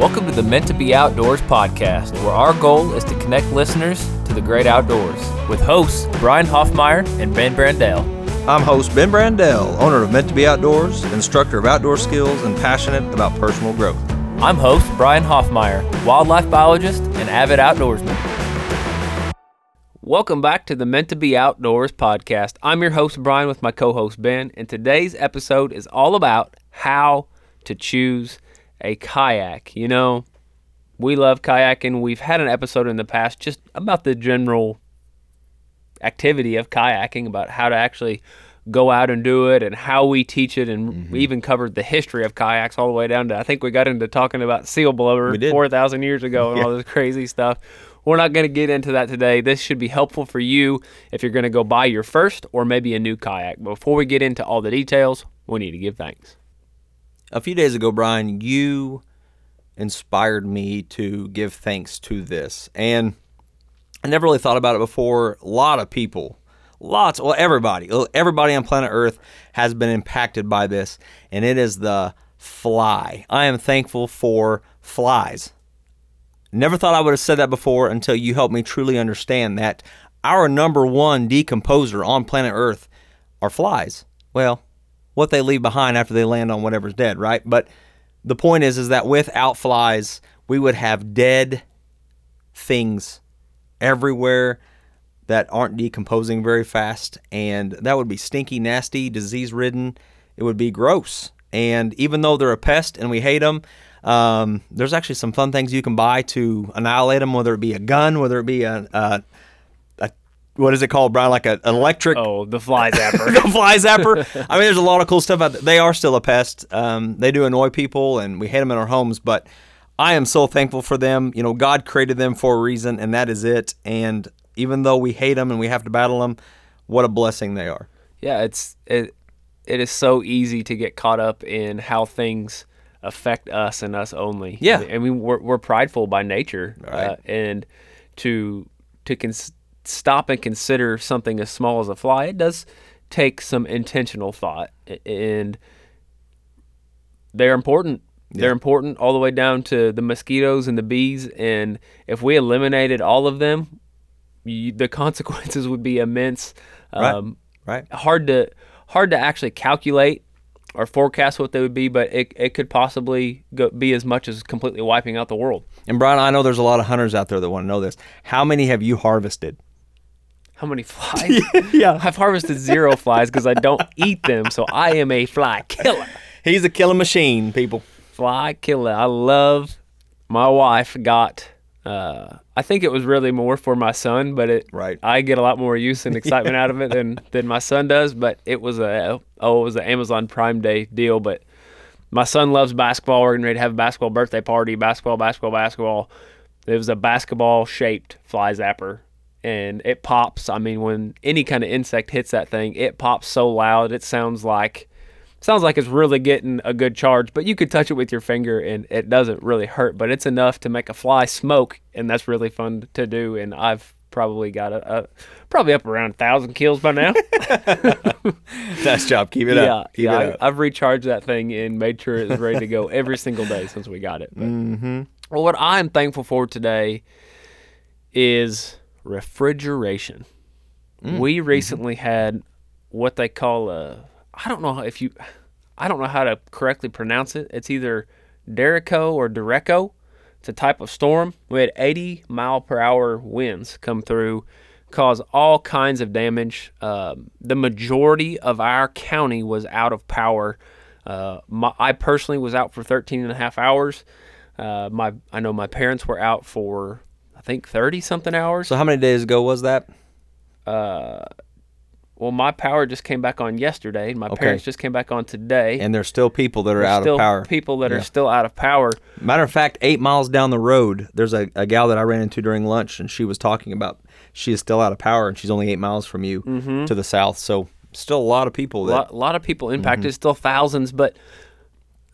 Welcome to the Meant to Be Outdoors podcast, where our goal is to connect listeners to the great outdoors with hosts Brian Hoffmeyer and Ben Brandell. I'm host Ben Brandell, owner of Meant to Be Outdoors, instructor of outdoor skills, and passionate about personal growth. I'm host Brian Hoffmeyer, wildlife biologist and avid outdoorsman. Welcome back to the Meant to Be Outdoors podcast. I'm your host Brian with my co-host Ben, and today's episode is all about how to choose a kayak. You know, we love kayaking. We've had an episode in the past just about the general activity of kayaking, about how to actually go out and do it and how we teach it. And Mm-hmm. we even covered the history of kayaks all the way down to, I think we got into talking about seal did. 4,000 years ago and all this crazy stuff. We're not going to get into that today. This should be helpful for you if you're going to go buy your first or maybe a new kayak. Before we get into all the details, we need to give thanks. A few days ago, Brian, you inspired me to give thanks to this. And I never really thought about it before. A lot of people, lots, well, everybody, everybody on planet Earth has been impacted by this, and it is the fly. I am thankful for flies. Never thought I would have said that before until you helped me truly understand that our number one decomposer on planet Earth are flies. Well, what they leave behind after they land on whatever's dead, right? But the point is is that without flies, we would have dead things everywhere that aren't decomposing very fast and that would be stinky, nasty, disease-ridden. It would be gross. And even though they're a pest and we hate them, um, there's actually some fun things you can buy to annihilate them, whether it be a gun, whether it be a, a, a what is it called, Brian? Like a, an electric Oh, the fly zapper. the fly zapper. I mean, there's a lot of cool stuff out there. They are still a pest. Um, they do annoy people, and we hate them in our homes. But I am so thankful for them. You know, God created them for a reason, and that is it. And even though we hate them and we have to battle them, what a blessing they are. yeah, it's it it is so easy to get caught up in how things affect us and us only. Yeah. I mean we're we're prideful by nature, uh, Right. and to to cons- stop and consider something as small as a fly, it does take some intentional thought, and they're important. They're important all the way down to the mosquitoes and the bees, and if we eliminated all of them, you, the consequences would be immense. Right. Um, Right? hard to hard to actually calculate or forecast what they would be, but it, it could possibly go, be as much as completely wiping out the world. And Brian, I know there's a lot of hunters out there that want to know this. How many have you harvested? How many flies? Yeah. I've harvested zero flies because I don't eat them, so I am a fly killer. He's a killing machine, people. Fly killer. I love. My wife got. Uh, I think it was really more for my son, but it. Right. I get a lot more use and excitement out of it than than my son does. But it was a oh, it was an Amazon Prime Day deal. But my son loves basketball. We're getting ready to have a basketball birthday party. Basketball, basketball, basketball. It was a basketball shaped fly zapper, and it pops. I mean, when any kind of insect hits that thing, it pops so loud. It sounds like sounds like it's really getting a good charge, but you could touch it with your finger and it doesn't really hurt, but it's enough to make a fly smoke, and that's really fun to do. And I've probably got a, a probably up around a thousand kills by now. Nice job. Keep it yeah, up. Keep yeah. it up. I, I've recharged that thing and made sure it was ready to go every single day since we got it. mm-hmm. Well, what I'm thankful for today is refrigeration. Mm, We mm-hmm. recently had what they call a I don't know if you I don't know how to correctly pronounce it. It's either Derico or Dereco. It's a type of storm. We had 80 mile per hour winds come through, cause all kinds of damage. Um, the majority of our county was out of power. Uh, my, I personally was out for 13 and a half hours. Uh, my I know my parents were out for I think 30 something hours. So how many days ago was that? Uh, Well, my power just came back on yesterday. My Okay. parents just came back on today. And there's still people that are There's out of power. People that Yeah. are still out of power. Matter of fact, eight miles down the road, there's a, a gal that I ran into during lunch, and she was talking about she is still out of power, and she's only eight miles from you to the south. So still a lot of people A that lot, lot of people impacted, Mm-hmm. still thousands. But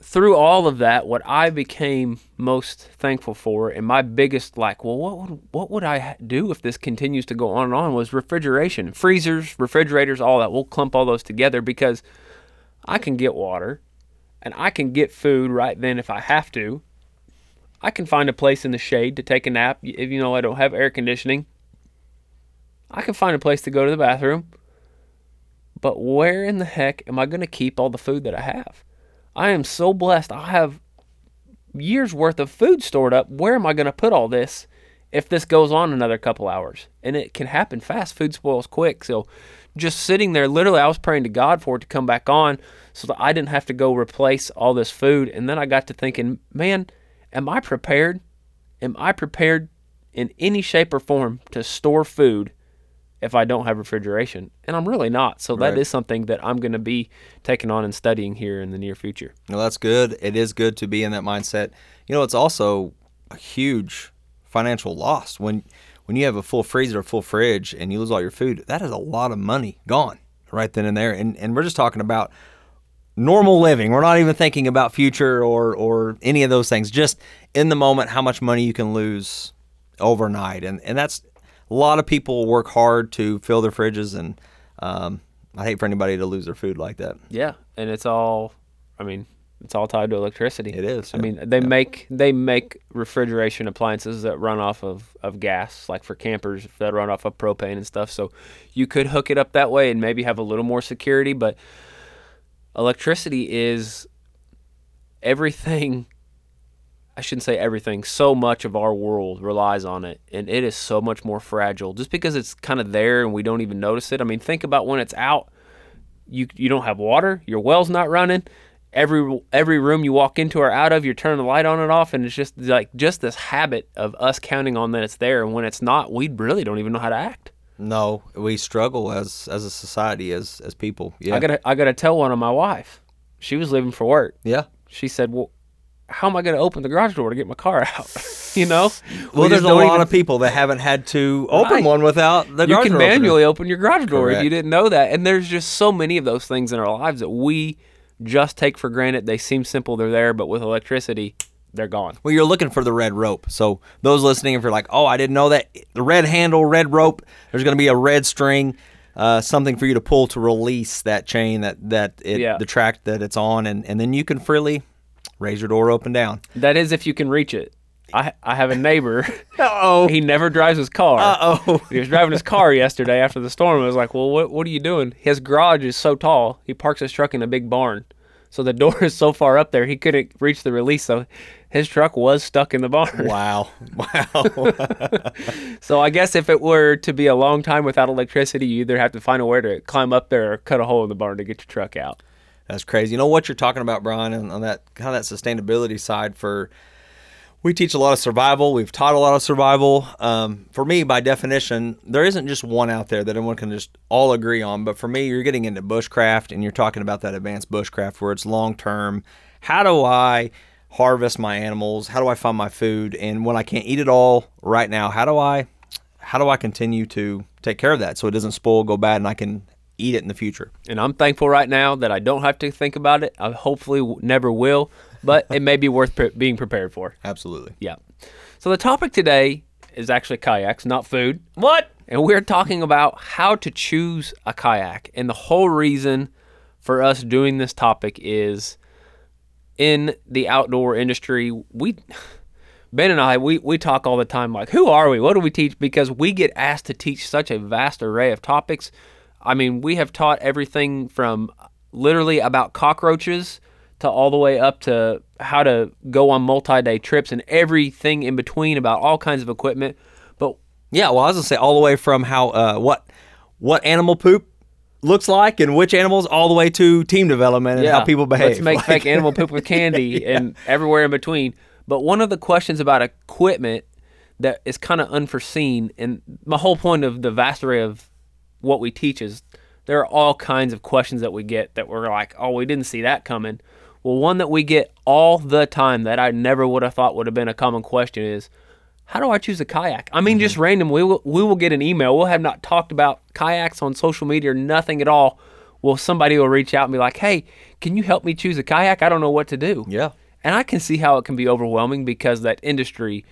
through all of that, what I became most thankful for, and my biggest like, well, what would what would I do if this continues to go on and on? Was refrigeration, freezers, refrigerators, all that. We'll clump all those together because I can get water, and I can get food right then if I have to. I can find a place in the shade to take a nap. If you know I don't have air conditioning, I can find a place to go to the bathroom. But where in the heck am I going to keep all the food that I have? I am so blessed. I have years worth of food stored up. Where am I going to put all this if this goes on another couple hours? And it can happen fast. Food spoils quick. So just sitting there, literally, I was praying to God for it to come back on so that I didn't have to go replace all this food. And then I got to thinking, man, am I prepared? Am I prepared in any shape or form to store food if I don't have refrigeration? And I'm really not. So that Right. is something that I'm going to be taking on and studying here in the near future. No, that's good. It is good to be in that mindset. You know, it's also a huge financial loss when when you have a full freezer, a full fridge, and you lose all your food. That is a lot of money gone right then and there. And and we're just talking about normal living. We're not even thinking about future or or any of those things. Just in the moment, how much money you can lose overnight, and and that's a lot of people work hard to fill their fridges, and um, I hate for anybody to lose their food like that. Yeah, and it's all, I mean, it's all tied to electricity. It is, I yeah. mean, they make they make refrigeration appliances that run off of, of gas, like for campers that run off of propane and stuff. So you could hook it up that way and maybe have a little more security. But electricity is everything. I shouldn't say everything. So much of our world relies on it, and it is so much more fragile. Just because it's kind of there and we don't even notice it. I mean, think about when it's out you you don't have water, your well's not running. Every every room you walk into or out of, you're turning the light on and off, and it's just like just this habit of us counting on that it's there, and when it's not, we really don't even know how to act. No, we struggle as as a society, as as people. Yeah, I gotta I gotta tell one of my wife. She was leaving for work. yeah. She said, "Well, how am I gonna open the garage door to get my car out?" you know. Well, We there's a lot even- of people that haven't had to open Right. one without the you garage can door opener. manually open your garage door if you didn't know that. And there's just so many of those things in our lives that we just take for granted. They seem simple, they're there, but with electricity, they're gone. Well, you're looking for the red rope. So those listening, if you're like, "Oh, I didn't know that," the red handle, red rope. There's going to be a red string, uh, something for you to pull to release that chain that that it, Yeah. the track that it's on, and and then you can freely raise your door open down. That is if you can reach it. I I have a neighbor. Uh oh, he never drives his car. Uh oh. He was driving his car yesterday after the storm. I was like, "Well, what what are you doing?" His garage is so tall. He parks his truck in a big barn, so the door is so far up there he couldn't reach the release. So his truck was stuck in the barn. Wow, wow. So I guess if it were to be a long time without electricity, you either have to find a way to climb up there or cut a hole in the barn to get your truck out. That's crazy. You know what you're talking about, Brian, and on that kind of that sustainability side for we teach a lot of survival. We've taught a lot of survival. Um, for me, by definition, there isn't just one out there that everyone can just all agree on. But for me, you're getting into bushcraft and you're talking about that advanced bushcraft where it's long term. How do I harvest my animals? How do I find my food? And when I can't eat it all right now, how do I how do I continue to take care of that so it doesn't spoil, go bad, and I can eat it in the future? And I'm thankful right now that I don't have to think about it. I hopefully w- never will, but it may be worth pre- being prepared for. Absolutely. Yeah. So the topic today is actually kayaks, not food. What? And we're talking about how to choose a kayak. And the whole reason for us doing this topic is in the outdoor industry, we Ben and I, we, we talk all the time like, who are we? What do we teach? Because we get asked to teach such a vast array of topics. I mean, we have taught everything from literally about cockroaches to all the way up to how to go on multi day trips and everything in between about all kinds of equipment. But Yeah, well, I was gonna say all the way from how uh, what what animal poop looks like and which animals, all the way to team development and how people behave. Let's make Like- fake animal poop with candy and everywhere in between. But one of the questions about equipment that is kind of unforeseen, and my whole point of the vast array of what we teach is there are all kinds of questions that we get that we're like, oh, we didn't see that coming. Well, one that we get all the time that I never would have thought would have been a common question is, how do I choose a kayak? I mean, just mm-hmm. random. We will we will get an email. We'll have not talked about kayaks on social media or nothing at all. Well, somebody will reach out and be like, "Hey, can you help me choose a kayak? I don't know what to do." Yeah. And I can see how it can be overwhelming because that industry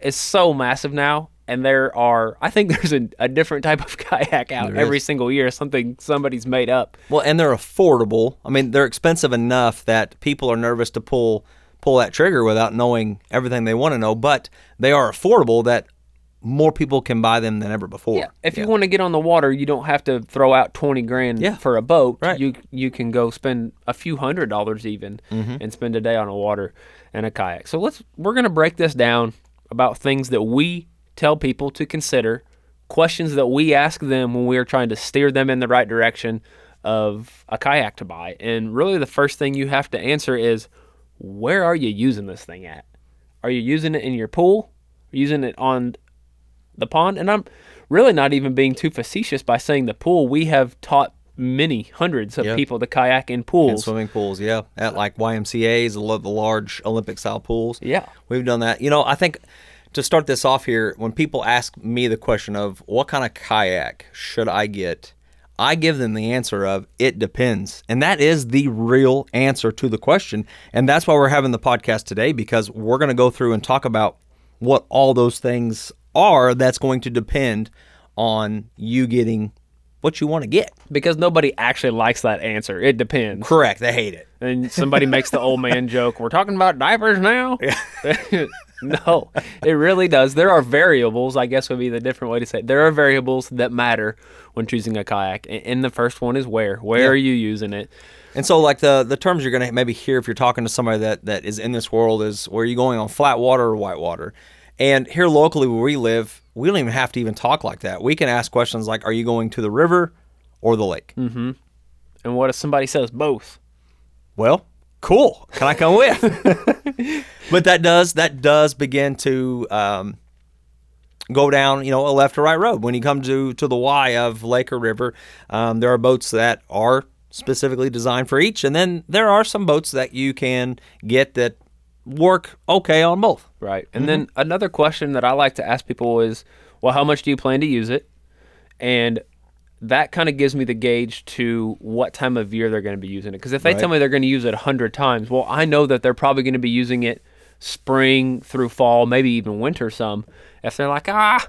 is so massive now. And there are, I think there's a, a different type of kayak out There every is. single year, something somebody's made up. Well, and they're affordable. I mean, they're expensive enough that people are nervous to pull pull that trigger without knowing everything they want to know, but they are affordable that more people can buy them than ever before. Yeah. If you want to get on the water, you don't have to throw out twenty grand Yeah. for a boat. Right. You you can go spend a few hundred dollars even Mm-hmm. and spend a day on a water and a kayak. So let's we're gonna break this down about things that we tell people to consider, questions that we ask them when we are trying to steer them in the right direction of a kayak to buy. And really the first thing you have to answer is where are you using this thing at? Are you using it in your pool? Are you using it on the pond. And I'm really not even being too facetious by saying the pool. We have taught many hundreds of Yeah. people to kayak in pools. swimming pools, yeah, at like YMCA's, the large Olympic style pools. Yeah. we've done that. You know, I think to start this off here, when people ask me the question of what kind of kayak should I get, I give them the answer of it depends. And that is the real answer to the question. And that's why we're having the podcast today because we're going to go through and talk about what all those things are that's going to depend on you getting what you want to get. because nobody actually likes that answer. It depends. Correct. They hate it. And somebody makes the old man joke, we're talking about diapers now? no, it really does. There are variables, I guess would be the different way to say it. There are variables that matter when choosing a kayak. And the first one is where. Where are you using it? And so, like the the terms you're gonna maybe hear if you're talking to somebody that that is in this world is where are you going on flat water or white water. And here locally where we live, we don't even have to even talk like that. We can ask questions like, "Are you going to the river or the lake?" Mm-hmm. And what if somebody says both? Well, cool. Can I come with? but that does that does begin to um, go down, you know, a left or right road. When you come to to the Y of lake or river, um, there are boats that are specifically designed for each, and then there are some boats that you can get that work okay on both. Right. And then another question that I like to ask people is, well, how much do you plan to use it? And that kind of gives me the gauge to what time of year they're going to be using it. Because if they tell me they're going to use it 100 times, well, I know that they're probably going to be using it spring through fall, maybe even winter some. If they're like, ah,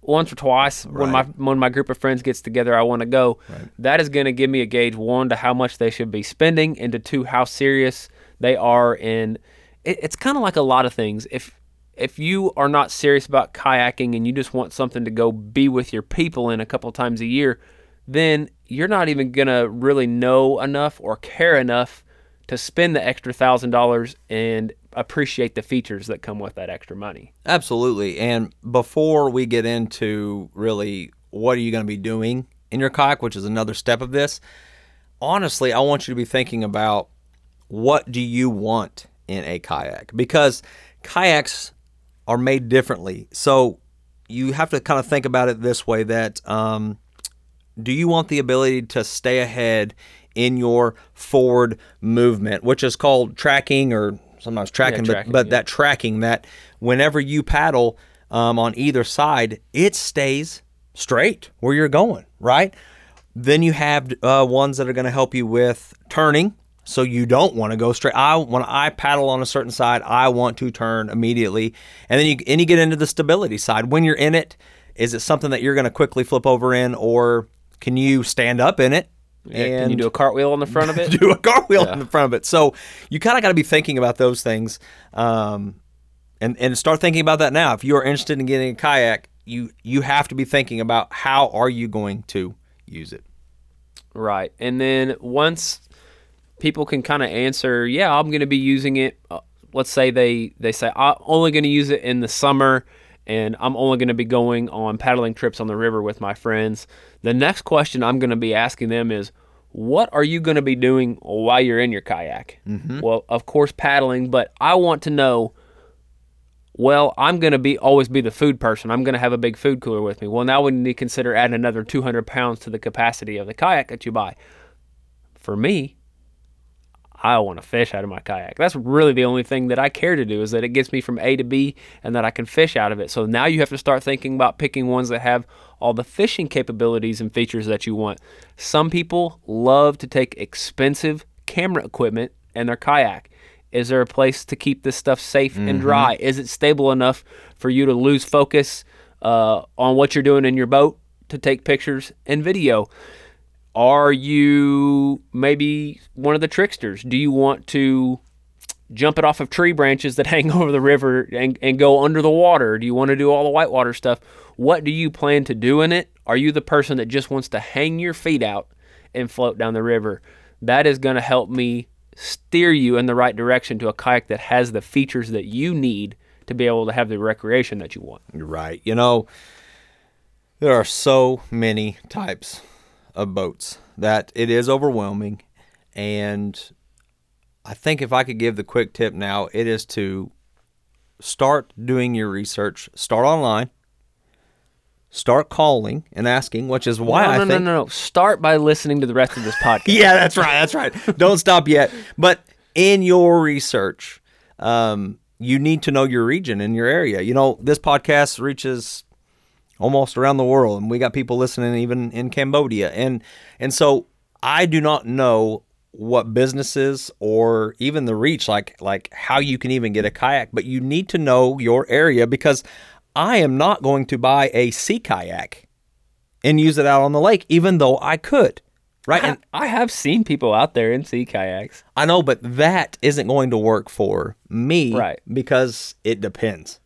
once or twice when my when my group of friends gets together, I want to go. That is going to give me a gauge one to how much they should be spending, and to two how serious they are in. It, it's kind of like a lot of things. If if you are not serious about kayaking and you just want something to go be with your people in a couple times a year, then you're not even gonna really know enough or care enough to spend the extra thousand dollars and appreciate the features that come with that extra money. Absolutely. And before we get into really what are you going to be doing in your kayak, which is another step of this, honestly, I want you to be thinking about what do you want in a kayak because kayaks are made differently. So you have to kind of think about it this way that um, do you want the ability to stay ahead in your forward movement, which is called tracking or sometimes tracking, tracking, but, but yeah. that tracking that whenever you paddle um, on either side, it stays straight where you're going, right? Then you have uh, ones that are going to help you with turning. So you don't want to go straight. I when I paddle on a certain side, I want to turn immediately, and then you and you get into the stability side. When you're in it, is it something that you're going to quickly flip over in, or can you stand up in it? Yeah, can you do a cartwheel on the front of it? do a cartwheel in the front of it. So you kind of got to be thinking about those things, um, and and start thinking about that now. If you are interested in getting a kayak, you you have to be thinking about how are you going to use it. Right. And then once people can kind of answer, yeah, I'm going to be using it. Uh, let's say they they say I'm only going to use it in the summer and I'm only going to be going on paddling trips on the river with my friends. The next question I'm going to be asking them is what are you going to be doing while you're in your kayak? Well, of course paddling, but I want to know well, I'm going to be always be the food person. I'm going to have a big food cooler with me. Well, now we need to consider adding another 200 pounds to the capacity of the kayak that you buy. For me, I want to fish out of my kayak. That's really the only thing that I care to do is that it gets me from A to B and that I can fish out of it. So now you have to start thinking about picking ones that have all the fishing capabilities and features that you want. Some people love to take expensive camera equipment in their kayak. Is there a place to keep this stuff safe and dry? Is it stable enough for you to lose focus uh, on what you're doing in your boat to take pictures and video? Are you maybe one of the tricksters? Do you want to jump it off of tree branches that hang over the river and, and go under the water? Do you want to do all the whitewater stuff? What do you plan to do in it? Are you the person that just wants to hang your feet out and float down the river? That is going to help me steer you in the right direction to a kayak that has the features that you need to be able to have the recreation that you want. Right. You know, there are so many types of boats that it is overwhelming. And I think if I could give the quick tip now, it is to start doing your research, start online, start calling and asking, which is why no, I no, think. no, no, no. Start by listening to the rest of this podcast. yeah, that's right. That's right. Don't stop yet. But in your research, um, you need to know your region and your area. You know, this podcast reaches almost around the world, and we got people listening even in Cambodia, and and so I do not know what businesses or even the reach like like how you can even get a kayak but you need to know your area because I am not going to buy a sea kayak and use it out on the lake even though I could right I, and I have seen people out there in sea kayaks. I know but that isn't going to work for me Right. because it depends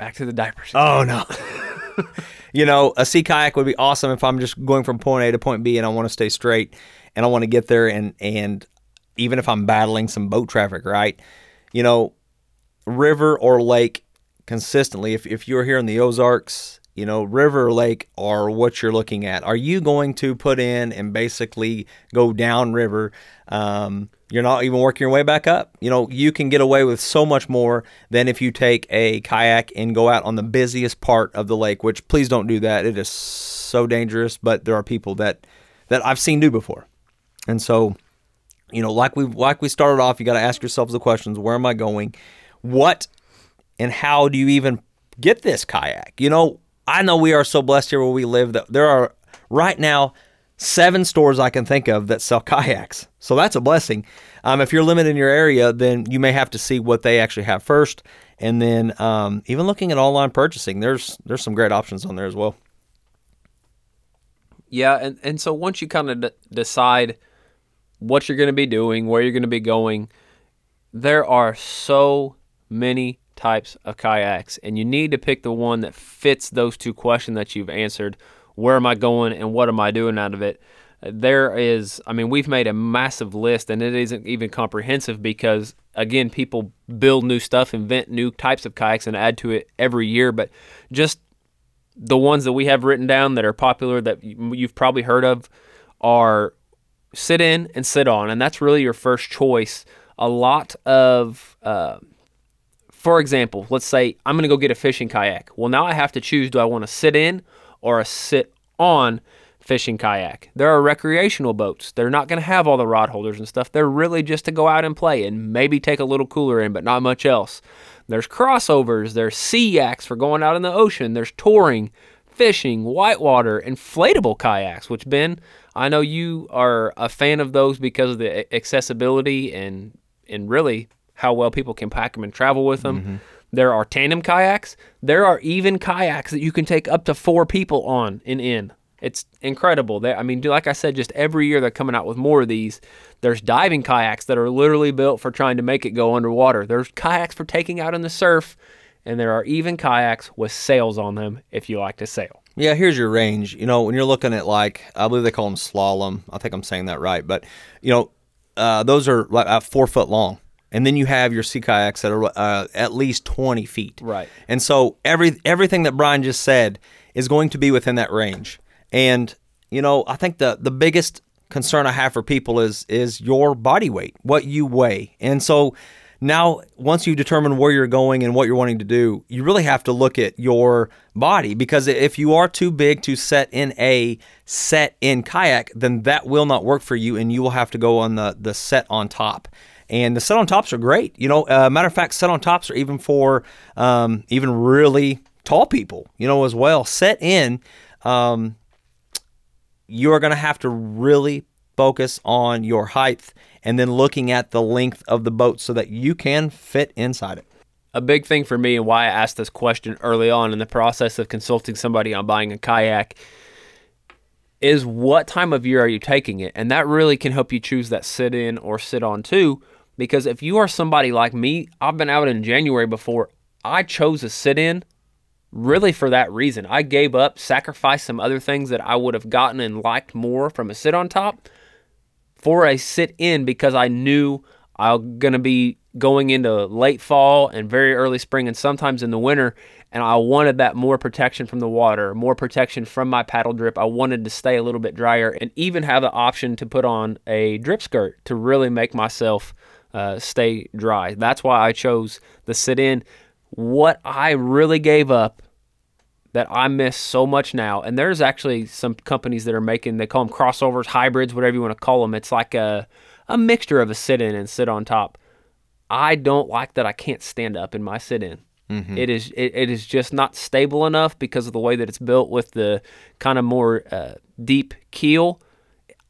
Back to the diapers. Oh no. you know, a sea kayak would be awesome if I'm just going from point A to point B and I want to stay straight and I want to get there and and even if I'm battling some boat traffic, right? You know, river or lake consistently if if you're here in the Ozarks, you know, river or lake are what you're looking at. Are you going to put in and basically go down river? Um, you're not even working your way back up. You know, you can get away with so much more than if you take a kayak and go out on the busiest part of the lake, which please don't do that. It is so dangerous, but there are people that that I've seen do before. And so, you know, like we like we started off, you got to ask yourselves the questions, where am I going? What and how do you even get this kayak? You know, I know we are so blessed here where we live that there are right now seven stores I can think of that sell kayaks. So that's a blessing. Um, if you're limited in your area, then you may have to see what they actually have first, and then um, even looking at online purchasing, there's there's some great options on there as well. Yeah, and, and so once you kind of d- decide what you're going to be doing, where you're going to be going, there are so many types of kayaks, and you need to pick the one that fits those two questions that you've answered. Where am I going, and what am I doing out of it? There is, I mean, we've made a massive list, and it isn't even comprehensive because, again, people build new stuff, invent new types of kayaks, and add to it every year. But just the ones that we have written down that are popular that you- you've probably heard of are sit in and sit on, and that's really your first choice. A lot of, uh, for example, let's say I'm going to go get a fishing kayak. Well, now I have to choose: do I want to sit in or a sit on fishing kayak? There are recreational boats. They're not going to have all the rod holders and stuff. They're really just to go out and play and maybe take a little cooler in, but not much else. There's crossovers. There's sea yaks for going out in the ocean. There's touring, fishing, whitewater, inflatable kayaks, which Ben, I know you are a fan of those because of the accessibility and and really how well people can pack them and travel with them. Mm-hmm. There are tandem kayaks. There are even kayaks that you can take up to four people on and in. It's incredible. They, I mean, like I said, just every year they're coming out with more of these. There's diving kayaks that are literally built for trying to make it go underwater. There's kayaks for taking out in the surf, and there are even kayaks with sails on them if you like to sail. Yeah, here's your range. You know, when you're looking at like, I believe they call them slalom. I think I'm saying that right, but you know, uh, those are like four foot long, and then you have your sea kayaks that are uh, at least 20 feet. Right. And so every everything that Brian just said is going to be within that range. And you know, I think the the biggest concern I have for people is is your body weight, what you weigh. And so now once you determine where you're going and what you're wanting to do, you really have to look at your body because if you are too big to set in a set in kayak, then that will not work for you and you will have to go on the the set on top and the set on tops are great. You know, uh, matter of fact, set on tops are even for um, even really tall people. You know, as well. Set in, um, you are going to have to really focus on your height and then looking at the length of the boat so that you can fit inside it. a big thing for me and why I asked this question early on in the process of consulting somebody on buying a kayak is what time of year are you taking it? And that really can help you choose that sit in or sit on too. Because if you are somebody like me, I've been out in January before. I chose a sit in really for that reason. I gave up, sacrificed some other things that I would have gotten and liked more from a sit on top for a sit in because I knew I'm going to be going into late fall and very early spring and sometimes in the winter. And I wanted that more protection from the water, more protection from my paddle drip. I wanted to stay a little bit drier and even have the option to put on a drip skirt to really make myself uh, stay dry. That's why I chose the sit in. What I really gave up that I miss so much now. And there's actually some companies that are making, they call them crossovers, hybrids, whatever you want to call them. It's like a, a mixture of a sit in and sit on top. I don't like that I can't stand up in my sit in. Mm-hmm. It is it, it is just not stable enough because of the way that it's built with the kind of more uh, deep keel.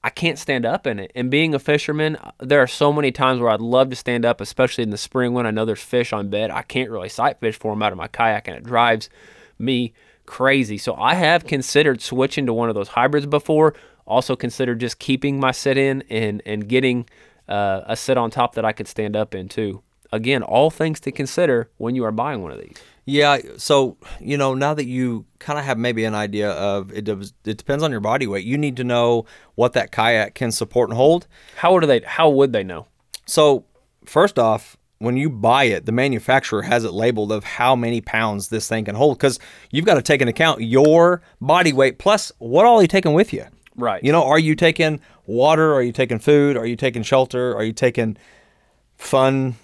I can't stand up in it. And being a fisherman, there are so many times where I'd love to stand up, especially in the spring when I know there's fish on bed. I can't really sight fish for them out of my kayak, and it drives me crazy. So I have considered switching to one of those hybrids before. Also considered just keeping my sit in and and getting uh, a sit on top that I could stand up in too. Again, all things to consider when you are buying one of these. Yeah, so you know now that you kind of have maybe an idea of it, does, it depends on your body weight. You need to know what that kayak can support and hold. How would they? How would they know? So first off, when you buy it, the manufacturer has it labeled of how many pounds this thing can hold because you've got to take into account your body weight plus what all you taking with you. Right. You know, are you taking water? Are you taking food? Are you taking shelter? Are you taking fun,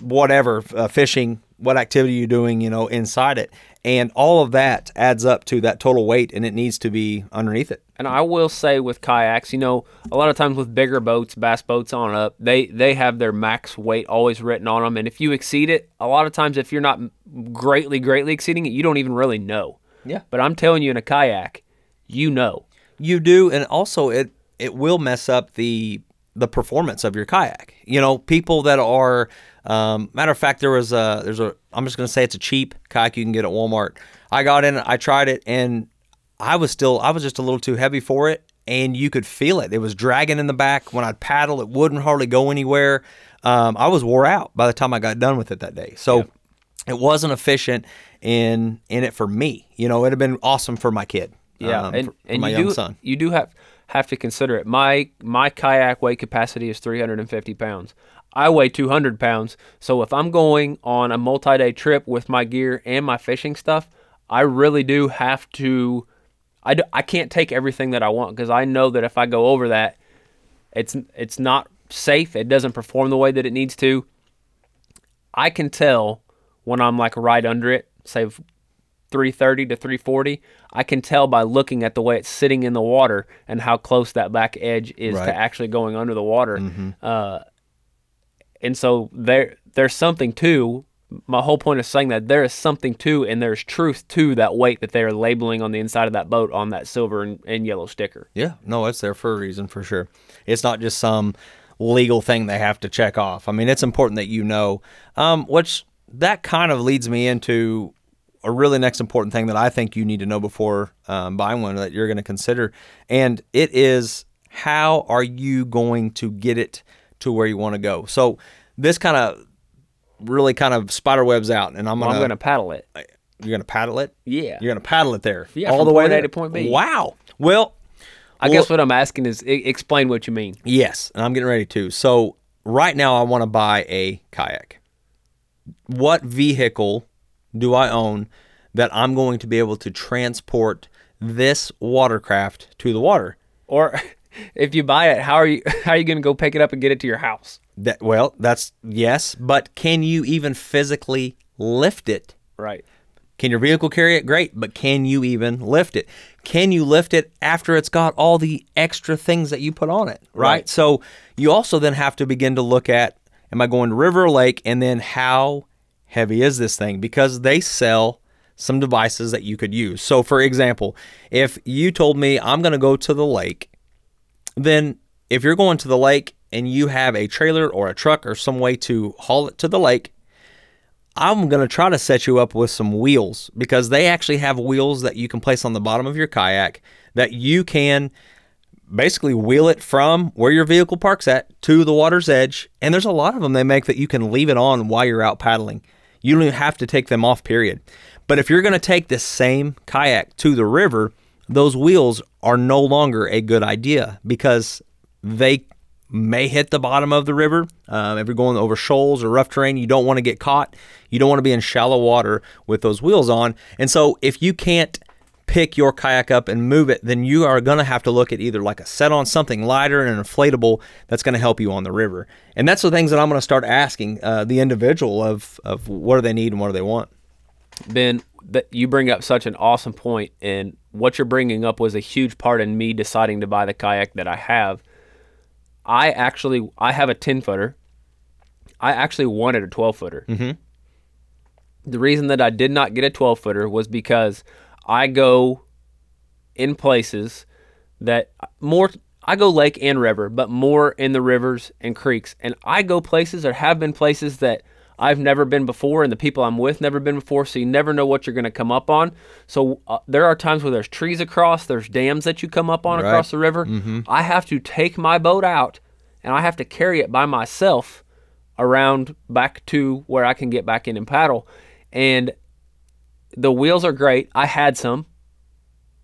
whatever, uh, fishing? What activity you're doing? You know, inside it, and all of that adds up to that total weight, and it needs to be underneath it. And I will say with kayaks, you know, a lot of times with bigger boats, bass boats on up, they they have their max weight always written on them, and if you exceed it, a lot of times if you're not greatly greatly exceeding it, you don't even really know. Yeah. But I'm telling you, in a kayak, you know. You do, and also it it will mess up the the performance of your kayak. You know, people that are um, matter of fact, there was a there's a I'm just gonna say it's a cheap kayak you can get at Walmart. I got in, I tried it, and I was still I was just a little too heavy for it, and you could feel it. It was dragging in the back when I'd paddle. It wouldn't hardly go anywhere. Um, I was wore out by the time I got done with it that day. So. Yeah. It wasn't efficient in in it for me. You know, it'd have been awesome for my kid. Yeah, um, and, for, for my you young do son. you do have have to consider it. My my kayak weight capacity is 350 pounds. I weigh 200 pounds, so if I'm going on a multi-day trip with my gear and my fishing stuff, I really do have to. I, can't take everything that I want because I know that if I go over that, it's it's not safe. It doesn't perform the way that it needs to. I can tell when I'm like right under it, say 330 to 340, I can tell by looking at the way it's sitting in the water and how close that back edge is Right. to actually going under the water. Uh, and so there there's something to my whole point of saying that there is something to and there's truth to that weight that they are labeling on the inside of that boat on that silver and, and yellow sticker. Yeah, no, it's there for a reason for sure. It's not just some legal thing they have to check off. I mean, it's important that you know. Um, which that kind of leads me into a really next important thing that I think you need to know before um, buying one that you're going to consider, and it is how are you going to get it to where you want to go. So this kind of really kind of spider webs out, and I'm Well, gonna, I'm going to paddle it. you're gonna paddle it. Yeah. You're gonna paddle it there, Yeah, all the way there. to point B. Wow. Well, I well- guess what I'm asking is explain what you mean. Yes, and I'm getting ready to. So right now, I want to buy a kayak. What vehicle do I own that I'm going to be able to transport this watercraft to the water? Or if you buy it, how are you how are you going to go pick it up and get it to your house? That well, that's yes, but can you even physically lift it? Right. Can your vehicle carry it? Great, but can you even lift it? Can you lift it after it's got all the extra things that you put on it? Right. Right. So you also then have to begin to look at am I going to river or lake and then how heavy is this thing? Because they sell some devices that you could use. So for example, if you told me I'm going to go to the lake, then if you're going to the lake and you have a trailer or a truck or some way to haul it to the lake, I'm going to try to set you up with some wheels because they actually have wheels that you can place on the bottom of your kayak that you can basically wheel it from where your vehicle parks at to the water's edge. And there's a lot of them they make that you can leave it on while you're out paddling. You don't have to take them off, period. But if you're going to take this same kayak to the river, those wheels are no longer a good idea because they may hit the bottom of the river. Um, if you're going over shoals or rough terrain, you don't want to get caught. You don't want to be in shallow water with those wheels on. And so if you can't pick your kayak up and move it, then you are going to have to look at either like a set on something lighter and an inflatable that's going to help you on the river. And that's the things that I'm going to start asking uh, the individual of, of what do they need and what do they want. Ben, that you bring up such an awesome point, and what you're bringing up was a huge part in me deciding to buy the kayak that I have. I actually I have a 10 footer. I actually wanted a 12 footer. Mm-hmm. The reason that I did not get a 12 footer was because I go in places that more I go lake and river, but more in the rivers and creeks. And I go places or have been places that I've never been before, and the people I'm with never been before. So you never know what you're going to come up on. So uh, there are times where there's trees across, there's dams that you come up on Right. across the river. Mm-hmm. I have to take my boat out, and I have to carry it by myself around back to where I can get back in and paddle. And the wheels are great. I had some,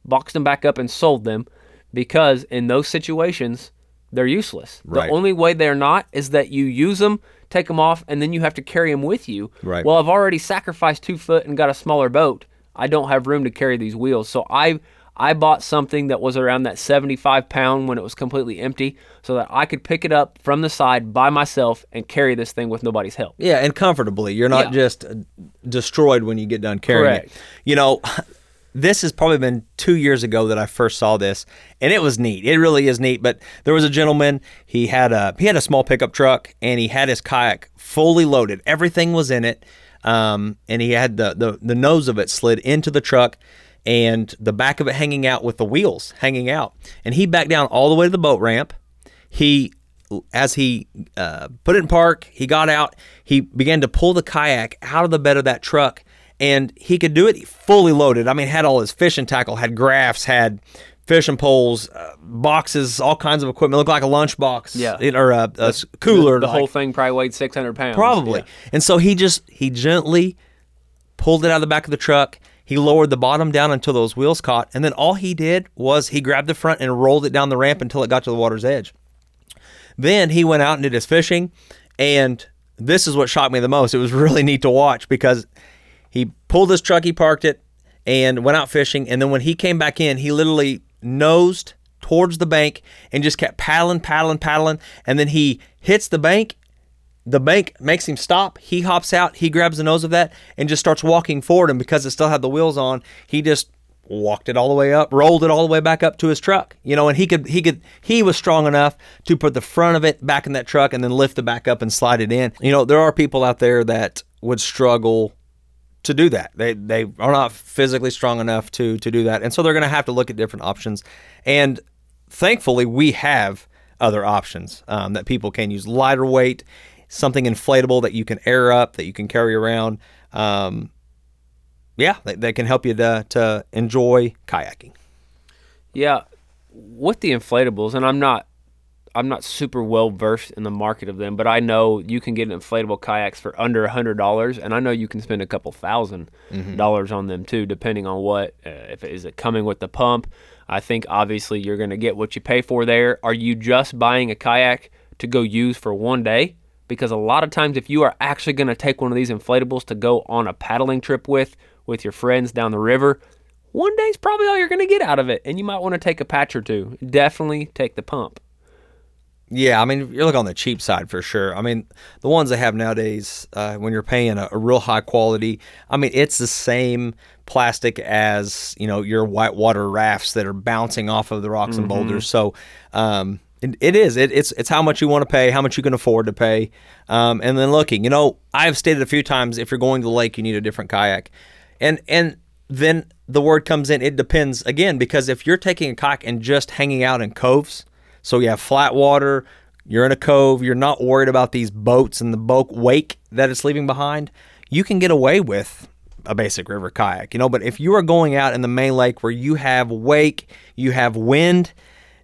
boxed them back up and sold them because in those situations they're useless. Right. The only way they're not is that you use them, take them off, and then you have to carry them with you. Right. Well, I've already sacrificed two foot and got a smaller boat. I don't have room to carry these wheels, so I I bought something that was around that 75 pound when it was completely empty, so that I could pick it up from the side by myself and carry this thing with nobody's help. Yeah, and comfortably. You're not Yeah. just uh, destroyed when you get done carrying Correct. it. You know, this has probably been two years ago that I first saw this, and it was neat. It really is neat. But there was a gentleman. He had a he had a small pickup truck, and he had his kayak fully loaded. Everything was in it, um, and he had the, the the nose of it slid into the truck. And the back of it hanging out with the wheels hanging out. And he backed down all the way to the boat ramp. He as he uh, put it in park, he got out. He began to pull the kayak out of the bed of that truck, and he could do it fully loaded. I mean, had all his fishing tackle, had graphs, had fishing poles, uh, boxes, all kinds of equipment. Looked like a lunchbox, Yeah. it- or a, a cooler. The like- whole thing probably weighed 600 pounds. Probably. Yeah. And so he just he gently pulled it out of the back of the truck. He lowered the bottom down until those wheels caught, and then all he did was he grabbed the front and rolled it down the ramp until it got to the water's edge. Then he went out and did his fishing, and this is what shocked me the most. It was really neat to watch because he pulled his truck, he parked it, and went out fishing. And then when he came back in, he literally nosed towards the bank and just kept paddling, paddling, paddling. And then he hits the bank. The bank makes him stop. He hops out. He grabs the nose of that and just starts walking forward. And because it still had the wheels on, he just walked it all the way up, rolled it all the way back up to his truck. You know, and he could he could he was strong enough to put the front of it back in that truck and then lift the back up and slide it in. You know, there are people out there that would struggle to do that. They they are not physically strong enough to to do that, and so they're going to have to look at different options. And thankfully, we have other options um, that people can use. Lighter weight, something inflatable that you can air up, that you can carry around. Um, yeah, they, they can help you to to enjoy kayaking. Yeah, with the inflatables, and I'm not, I'm not super well versed in the market of them, but I know you can get inflatable kayaks for under a hundred dollars, and I know you can spend a couple 1000 dollars on them too, depending on what. Uh, if it, is it coming with the pump? I think obviously you're going to get what you pay for there. Are you just buying a kayak to go use for one day? Because a lot of times, if you are actually going to take one of these inflatables to go on a paddling trip with, with your friends down the river, one day's probably all you're going to get out of it, and you might want to take a patch or two. Definitely take the pump. Yeah, I mean, you're looking on the cheap side for sure. I mean, the ones they have nowadays, uh, when you're paying a, a real high quality, I mean, it's the same plastic as you know your whitewater rafts that are bouncing off of the rocks and boulders. So, um, it, it is. It, it's it's how much you want to pay, how much you can afford to pay, um, and then looking. You know, I've stated a few times if you're going to the lake, you need a different kayak, and and then the word comes in. It depends again because if you're taking a kayak and just hanging out in coves. So you have flat water, you're in a cove, you're not worried about these boats and the boat wake that it's leaving behind. You can get away with a basic river kayak, you know. But if you are going out in the main lake where you have wake, you have wind,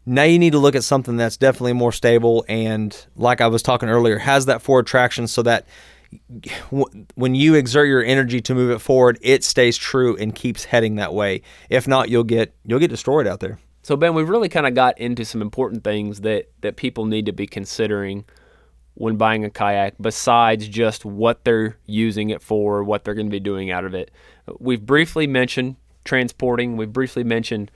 Now you need to look at something that's definitely more stable and, like I was talking earlier, has that forward traction so that when you exert your energy to move it forward, it stays true and keeps heading that way. If not, you'll get you'll get destroyed out there. So Ben, we've really kind of got into some important things that that people need to be considering when buying a kayak besides just what they're using it for, what they're going to be doing out of it. We've briefly mentioned transporting, we've briefly mentioned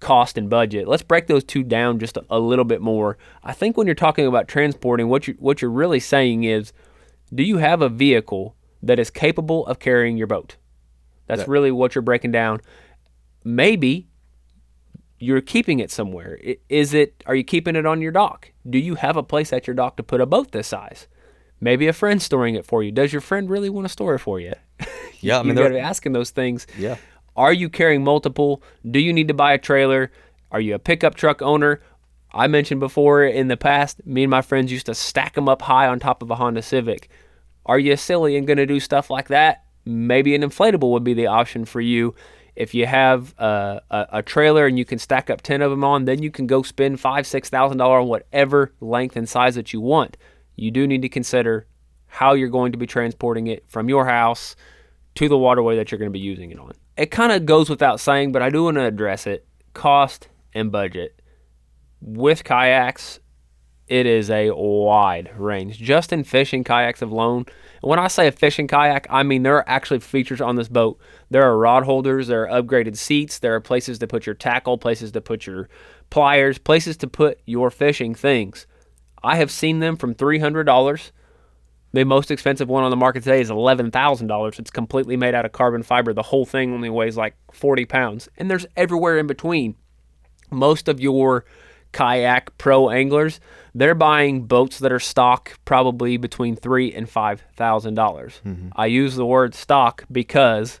cost and budget. Let's break those two down just a, a little bit more. I think when you're talking about transporting, what you what you're really saying is do you have a vehicle that is capable of carrying your boat? That's That- really what you're breaking down. Maybe you're keeping it somewhere. Is it? Are you keeping it on your dock? Do you have a place at your dock to put a boat this size? Maybe a friend storing it for you. Does your friend really want to store it for you? Yeah, I mean, got there- to be asking those things. Yeah. Are you carrying multiple? Do you need to buy a trailer? Are you a pickup truck owner? I mentioned before in the past, me and my friends used to stack them up high on top of a Honda Civic. Are you silly and going to do stuff like that? Maybe an inflatable would be the option for you. If you have a, a, a trailer and you can stack up 10 of them on, then you can go spend five, $6,000 on whatever length and size that you want. You do need to consider how you're going to be transporting it from your house to the waterway that you're going to be using it on. It kind of goes without saying, but I do want to address it cost and budget. With kayaks, it is a wide range. Just in fishing kayaks alone, when I say a fishing kayak, I mean there are actually features on this boat. There are rod holders, there are upgraded seats, there are places to put your tackle, places to put your pliers, places to put your fishing things. I have seen them from $300 the most expensive one on the market today is $11,000. It's completely made out of carbon fiber. The whole thing only weighs like 40 pounds. And there's everywhere in between. Most of your kayak pro anglers, they're buying boats that are stock probably between three and five thousand dollars. Mm-hmm. I use the word stock because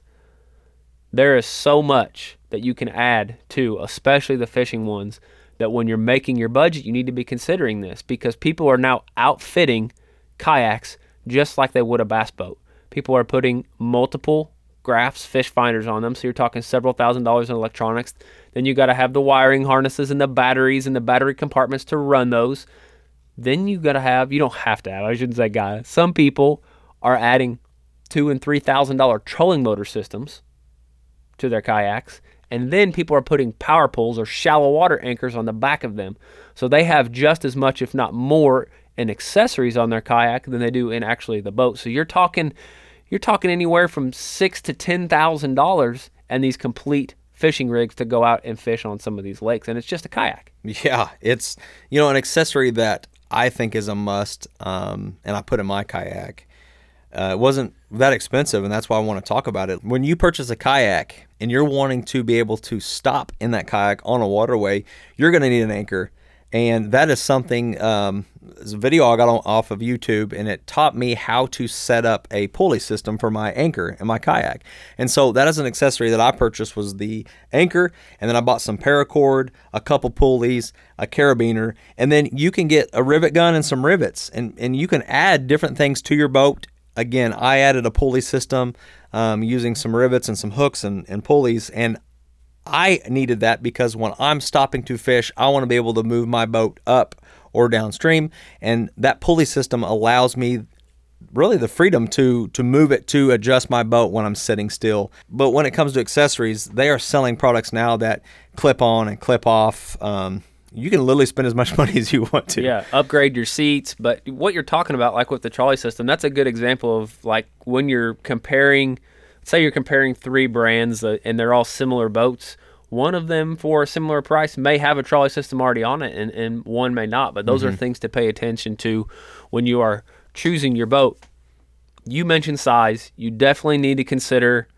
there is so much that you can add to, especially the fishing ones, that when you're making your budget, you need to be considering this because people are now outfitting kayaks just like they would a bass boat. People are putting multiple graphs, fish finders on them, so you're talking several thousand dollars in electronics. Then you got to have the wiring harnesses and the batteries and the battery compartments to run those. Then you got to have, you don't have to have, I shouldn't say guys. Some people are adding two and three thousand dollar trolling motor systems to their kayaks. And then people are putting power poles or shallow water anchors on the back of them. So they have just as much, if not more, in accessories on their kayak than they do in actually the boat. So you're talking you're talking anywhere from six to ten thousand dollars and these complete fishing rigs to go out and fish on some of these lakes. And it's just a kayak. Yeah, it's you know an accessory that I think is a must, um, and I put in my kayak. Uh, it wasn't that expensive, and that's why I want to talk about it. When you purchase a kayak and you're wanting to be able to stop in that kayak on a waterway, you're going to need an anchor, and that is something. Um, there's a video I got on, off of YouTube, and it taught me how to set up a pulley system for my anchor and my kayak. And so that is an accessory that I purchased was the anchor, and then I bought some paracord, a couple pulleys, a carabiner, and then you can get a rivet gun and some rivets, and and you can add different things to your boat. Again, I added a pulley system um, using some rivets and some hooks and, and pulleys, and I needed that because when I'm stopping to fish, I want to be able to move my boat up or downstream, and that pulley system allows me really the freedom to to move it to adjust my boat when I'm sitting still. But when it comes to accessories, they are selling products now that clip on and clip off. Um, you can literally spend as much money as you want to. Yeah, upgrade your seats. But what you're talking about, like with the trolley system, that's a good example of like when you're comparing, say you're comparing three brands uh, and they're all similar boats. One of them for a similar price may have a trolley system already on it, and, and one may not. But those are mm-hmm. things to pay attention to when you are choosing your boat. You mentioned size. You definitely need to consider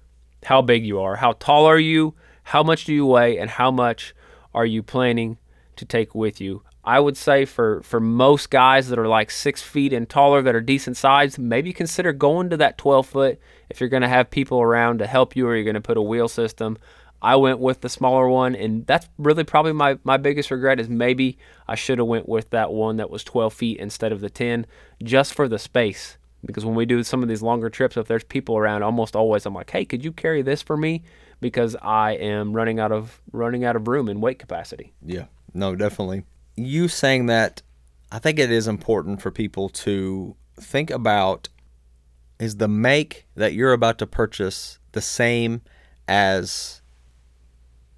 how big you are. How tall are you? How much do you weigh? And how much are you planning to take with you? I would say for, for most guys that are like six feet and taller that are decent size, maybe consider going to that 12 foot if you're going to have people around to help you or you're going to put a wheel system. I went with the smaller one, and that's really probably my, my biggest regret is maybe I should have went with that one that was 12 feet instead of the 10, just for the space. Because when we do some of these longer trips, if there's people around, almost always I'm like, hey, could you carry this for me? Because I am running out of running out of room and weight capacity. Yeah. no, definitely. You saying that, I think it is important for people to think about is the make that you're about to purchase the same as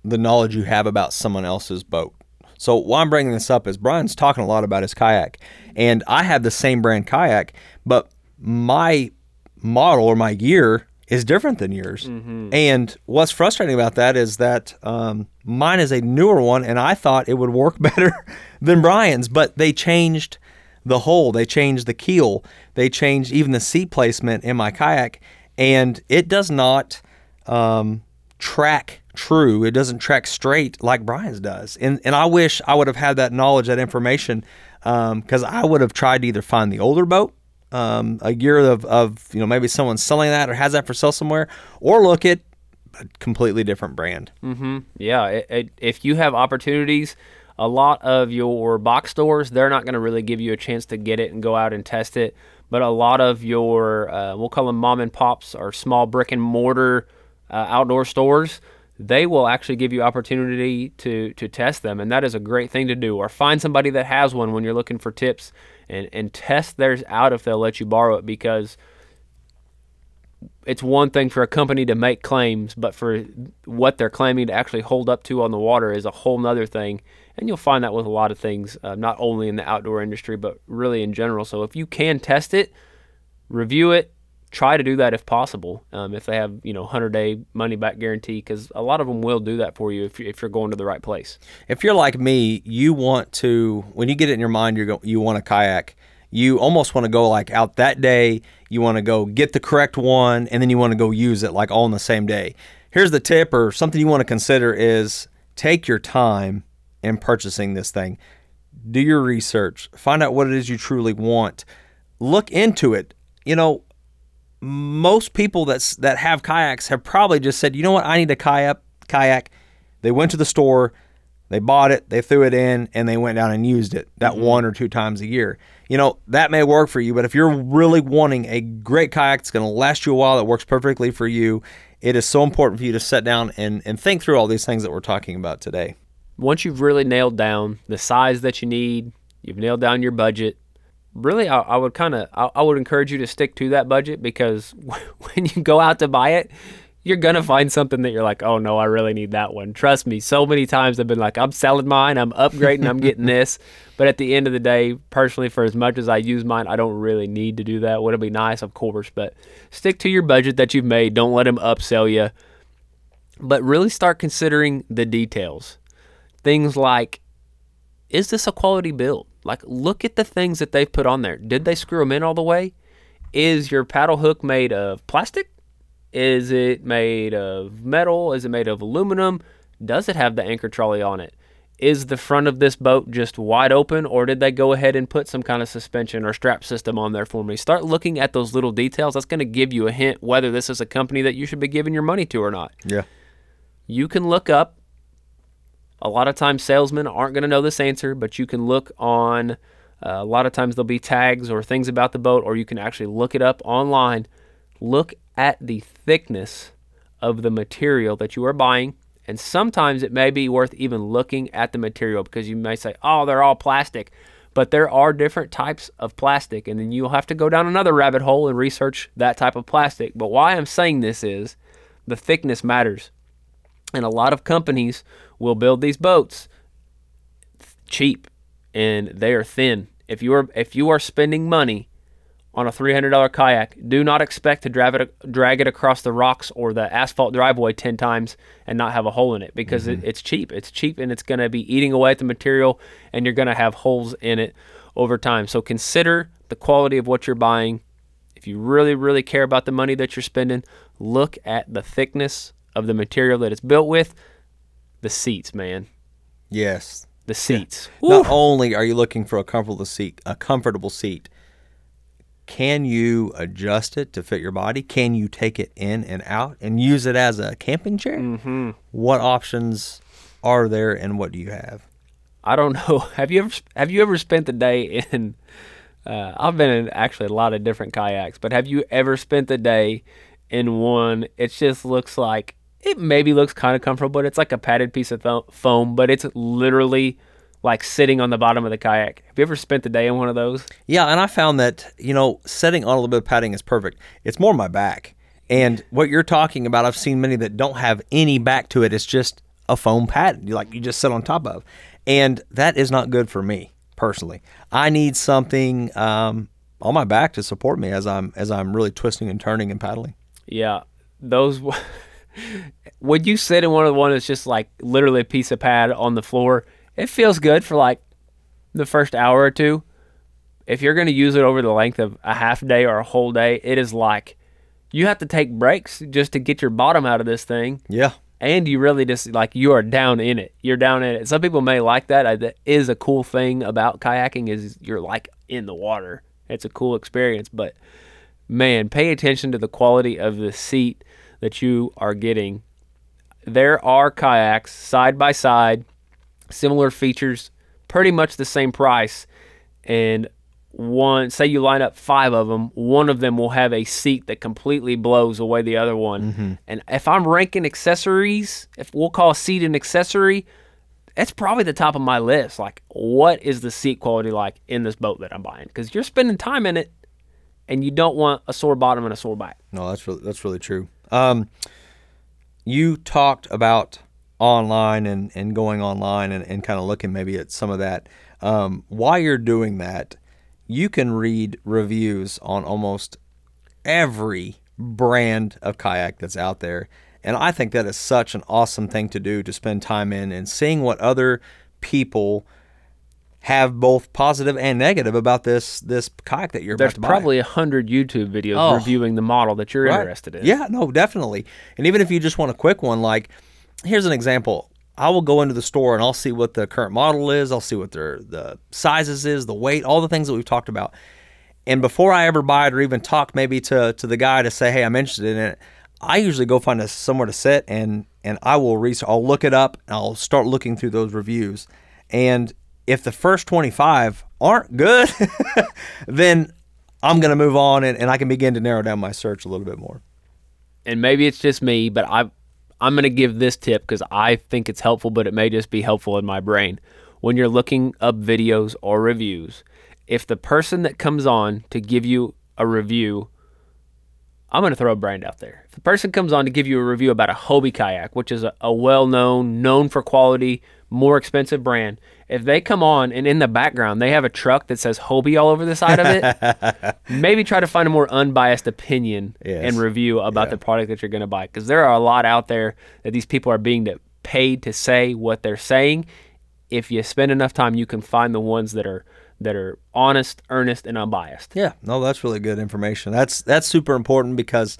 the knowledge you have about someone else's boat. So why I'm bringing this up is Brian's talking a lot about his kayak, and I have the same brand kayak, but my model or my gear is different than yours. And what's frustrating about that is that um, mine is a newer one, and I thought it would work better than Brian's, but they changed the hull, they changed the keel, they changed even the seat placement in my kayak, and it does not um, track true. It doesn't track straight like Brian's does. And and I wish I would have had that knowledge, that information, because I would have tried to either find the older boat, um, a year of, of you know maybe someone selling that or has that for sale somewhere, or look at a completely different brand. Mm-hmm. Yeah. It, it, if you have opportunities, a lot of your box stores, they're not going to really give you a chance to get it and go out and test it. But a lot of your, uh, we'll call them mom and pops or small brick and mortar uh, outdoor stores, they will actually give you opportunity to to test them, and that is a great thing to do. Or find somebody that has one when you're looking for tips, and and test theirs out if they'll let you borrow it because it's one thing for a company to make claims, but for what they're claiming to actually hold up to on the water is a whole nother thing. And you'll find that with a lot of things, uh, not only in the outdoor industry, but really in general. So if you can test it, review it, try to do that if possible. Um, if they have, you know, 100 day money back guarantee, because a lot of them will do that for you if, if you're going to the right place. If you're like me, you want to when you get it in your mind, you're go, you want a kayak. You almost want to go like out that day. You want to go get the correct one, and then you want to go use it like all in the same day. Here's the tip, or something you want to consider is take your time in purchasing this thing. Do your research. Find out what it is you truly want. Look into it. You know, most people that's that have kayaks have probably just said, you know what, I need a kayak. Kayak. They went to the store, they bought it, they threw it in, and they went down and used it that mm-hmm. one or two times a year. You know that may work for you, but if you're really wanting a great kayak that's going to last you a while, that works perfectly for you, it is so important for you to sit down and and think through all these things that we're talking about today. Once you've really nailed down the size that you need, you've nailed down your budget. Really, I, I would kind of I, I would encourage you to stick to that budget because when you go out to buy it, you're gonna find something that you're like, oh no, I really need that one. Trust me, so many times I've been like, I'm selling mine, I'm upgrading, I'm getting this. But at the end of the day, personally, for as much as I use mine, I don't really need to do that. Would it be nice, of course, but stick to your budget that you've made. Don't let them upsell you. But really start considering the details. Things like, is this a quality build? Like, look at the things that they've put on there. Did they screw them in all the way? Is your paddle hook made of plastic? Is it made of metal? Is it made of aluminum? Does it have the anchor trolley on it? Is the front of this boat just wide open, or did they go ahead and put some kind of suspension or strap system on there for me? Start looking at those little details. That's going to give you a hint whether this is a company that you should be giving your money to or not. Yeah. You can look up. A lot of times, salesmen aren't going to know this answer, but you can look on. Uh, a lot of times, there'll be tags or things about the boat, or you can actually look it up online. Look at the thickness of the material that you are buying. And sometimes it may be worth even looking at the material because you may say, oh, they're all plastic. But there are different types of plastic. And then you'll have to go down another rabbit hole and research that type of plastic. But why I'm saying this is the thickness matters. And a lot of companies will build these boats cheap and they are thin. If you are if you are spending money on a $300 kayak, do not expect to drag it, drag it across the rocks or the asphalt driveway 10 times and not have a hole in it because it, mm-hmm. it's cheap. It's cheap and it's going to be eating away at the material and you're going to have holes in it over time. So consider the quality of what you're buying. If you really, really care about the money that you're spending, look at the thickness of the material that it's built with. The seats, man. Yes. The seats. Not only are you looking for a comfortable seat, a comfortable seat, can you adjust it to fit your body? Can you take it in and out and use it as a camping chair? Mm-hmm. What options are there, and what do you have? I don't know. Have you ever have you ever spent the day in? Uh, I've been in actually a lot of different kayaks, but have you ever spent the day in one? It just looks like it maybe looks kind of comfortable, but it's like a padded piece of th- foam, but it's literally like sitting on the bottom of the kayak. Have you ever spent the day in one of those? Yeah, and I found that you know setting on a little bit of padding is perfect. It's more my back, and what you're talking about, I've seen many that don't have any back to it. It's just a foam pad, You like you just sit on top of, and that is not good for me personally. I need something um, on my back to support me as I'm as I'm really twisting and turning and paddling. Yeah, those. when you sit in one of the one that's just like literally a piece of pad on the floor, it feels good for like the first hour or two. If you're going to use it over the length of a half day or a whole day, it is like you have to take breaks just to get your bottom out of this thing. Yeah, And you really just like you are down in it. You're down in it. Some people may like that. Uh, That is a cool thing about kayaking is you're like in the water. It's a cool experience, but man, pay attention to the quality of the seat that you are getting. There are kayaks side by side, similar features, pretty much the same price, and one say you line up five of them, one of them will have a seat that completely blows away the other one. Mm-hmm. And if I'm ranking accessories, if we'll call a seat an accessory, that's probably the top of my list. Like, what is the seat quality like in this boat that I'm buying? Because you're spending time in it, and you don't want a sore bottom and a sore back. no, that's really that's really true. Um, you talked about online and, and going online and, and kind of looking maybe at some of that. Um, while you're doing that, you can read reviews on almost every brand of kayak that's out there. And I think that is such an awesome thing to do to spend time in and seeing what other people have both positive and negative about this this kayak that you're There's about to buy. probably a hundred YouTube videos Oh. reviewing the model that you're Right. interested in. Yeah, no, definitely. And even if you just want a quick one, like here's an example. I will go into the store and I'll see what the current model is. I'll see what their the sizes is, the weight, all the things that we've talked about. And before I ever buy it or even talk maybe to to the guy to say, hey, I'm interested in it, I usually go find a, somewhere to sit and and I will research. I'll look it up and I'll start looking through those reviews. And if the first 25 aren't good, then I'm going to move on and, and I can begin to narrow down my search a little bit more. and maybe it's just me, but I I'm going to give this tip because I think it's helpful, but it may just be helpful in my brain. When you're looking up videos or reviews, if the person that comes on to give you a review, I'm going to throw a brand out there. If the person comes on to give you a review about a Hobie kayak, which is a, a well-known, known for quality, more expensive brand, if they come on and in the background they have a truck that says Hobie all over the side of it, maybe try to find a more unbiased opinion Yes. and review about the product that you're going to buy because there are a lot out there that these people are being paid to say what they're saying. If you spend enough time, you can find the ones that are that are honest, earnest, and unbiased. Yeah, no, that's really good information. That's that's super important because